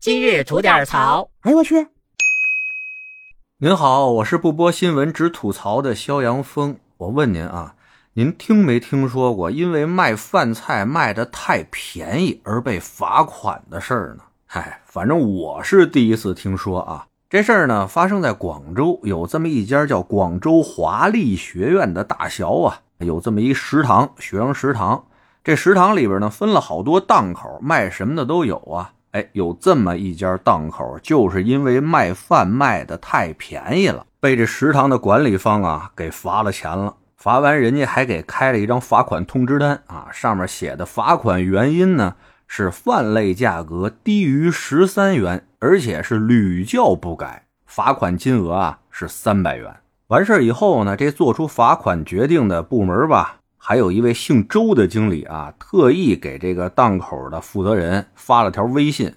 今日吐点槽。哎呦我去！您好，我是不播新闻只吐槽的肖阳峰。我问您啊，您听没听说过因为卖饭菜卖的太便宜而被罚款的事儿呢？嗨，反正我是第一次听说啊。这事儿呢，发生在广州，有这么一家叫广州华丽学院的大学啊，有这么一食堂，学生食堂。这食堂里边呢，分了好多档口，卖什么的都有啊。哎，有这么一家档口，就是因为卖饭卖的太便宜了，被这食堂的管理方啊给罚了钱了。罚完，人家还给开了一张罚款通知单啊，上面写的罚款原因呢是饭类价格低于十三元，而且是屡教不改，罚款金额啊是三百元。完事以后呢，这做出罚款决定的部门吧。还有一位姓周的经理啊，特意给这个档口的负责人发了条微信，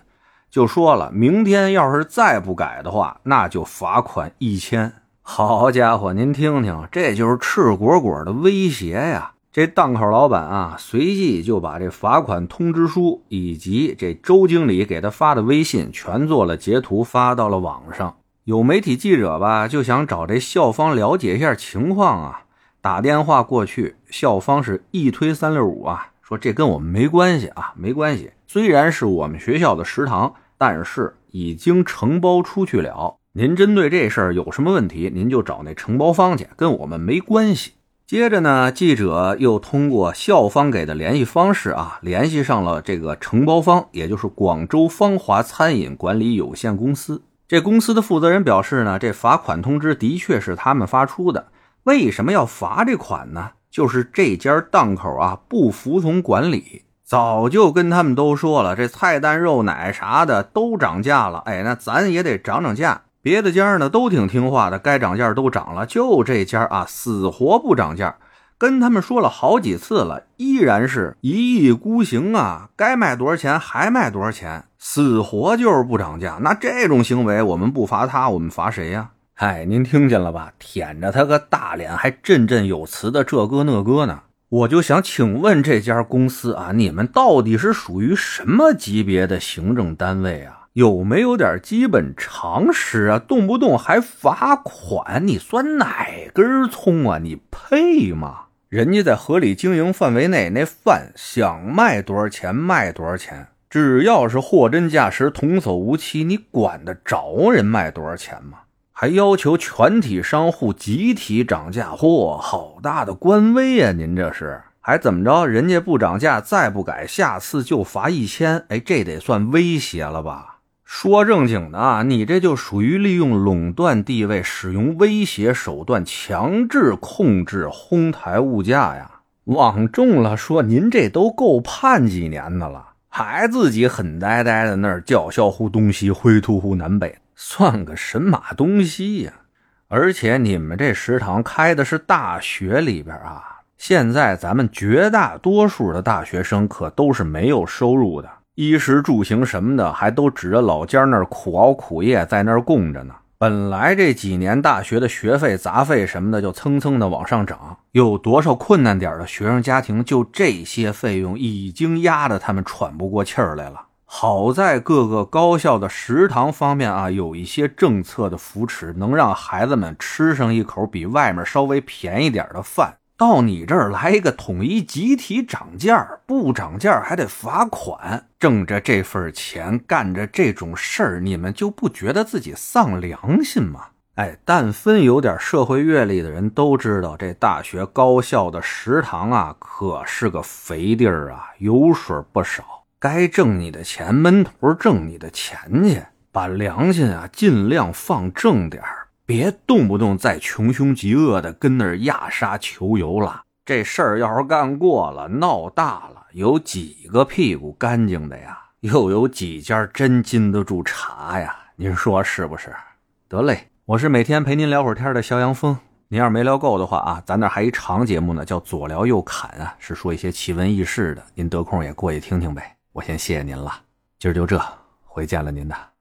就说了，明天要是再不改的话，那就罚款一千。好家伙，您听听，这就是赤果果的威胁呀！这档口老板啊，随即就把这罚款通知书以及这周经理给他发的微信全做了截图，发到了网上。有媒体记者吧，就想找这校方了解一下情况啊。打电话过去，校方是一推三六五啊，说这跟我们没关系啊，没关系。虽然是我们学校的食堂，但是已经承包出去了。您针对这事儿有什么问题，您就找那承包方去，跟我们没关系。接着呢，记者又通过校方给的联系方式啊，联系上了这个承包方，也就是广州芳华餐饮管理有限公司。这公司的负责人表示呢，这罚款通知的确是他们发出的。为什么要罚这款呢？就是这家档口啊不服从管理，早就跟他们都说了，这菜单、肉奶啥的都涨价了。哎，那咱也得涨涨价。别的家呢都挺听话的，该涨价都涨了，就这家啊死活不涨价。跟他们说了好几次了，依然是一意孤行啊，该卖多少钱还卖多少钱，死活就是不涨价。那这种行为，我们不罚他，我们罚谁呀？哎，您听见了吧？舔着他个大脸，还振振有词的这哥那哥呢。我就想请问这家公司啊，你们到底是属于什么级别的行政单位啊？有没有点基本常识啊？动不动还罚款，你算哪根葱啊？你配吗？人家在合理经营范围内，那饭想卖多少钱卖多少钱，只要是货真价实、童叟无欺，你管得着人卖多少钱吗？还要求全体商户集体涨价，嚯，好大的官威呀！您这是还怎么着？人家不涨价，再不改，下次就罚一千。哎，这得算威胁了吧？说正经的啊，你这就属于利用垄断地位，使用威胁手段，强制控制、哄抬物价呀！往重了说，您这都够判几年的了，还自己狠呆呆的那儿叫嚣乎东西，灰突乎南北。算个神马东西呀！而且你们这食堂开的是大学里边啊，现在咱们绝大多数的大学生可都是没有收入的，衣食住行什么的还都指着老家那儿苦熬苦业在那儿供着呢。本来这几年大学的学费、杂费什么的就蹭蹭的往上涨，有多少困难点的学生家庭，就这些费用已经压得他们喘不过气儿来了。好在各个高校的食堂方面啊，有一些政策的扶持，能让孩子们吃上一口比外面稍微便宜点的饭。到你这儿来一个统一集体涨价，不涨价还得罚款，挣着这份钱干着这种事儿，你们就不觉得自己丧良心吗？哎，但分有点社会阅历的人都知道，这大学高校的食堂啊，可是个肥地儿啊，油水不少。该挣你的钱，闷头挣你的钱去，把良心啊尽量放正点儿别动不动再穷凶极恶的跟那儿压沙求油了。这事儿要是干过了，闹大了，有几个屁股干净的呀？又有几家真经得住查呀？您说是不是？得嘞，我是每天陪您聊会儿天的肖阳峰。您要是没聊够的话啊，咱那还一长节目呢，叫左聊右侃啊，是说一些奇闻异事的。您得空也过去听听呗。我先谢谢您了，今儿就这，回见了您的。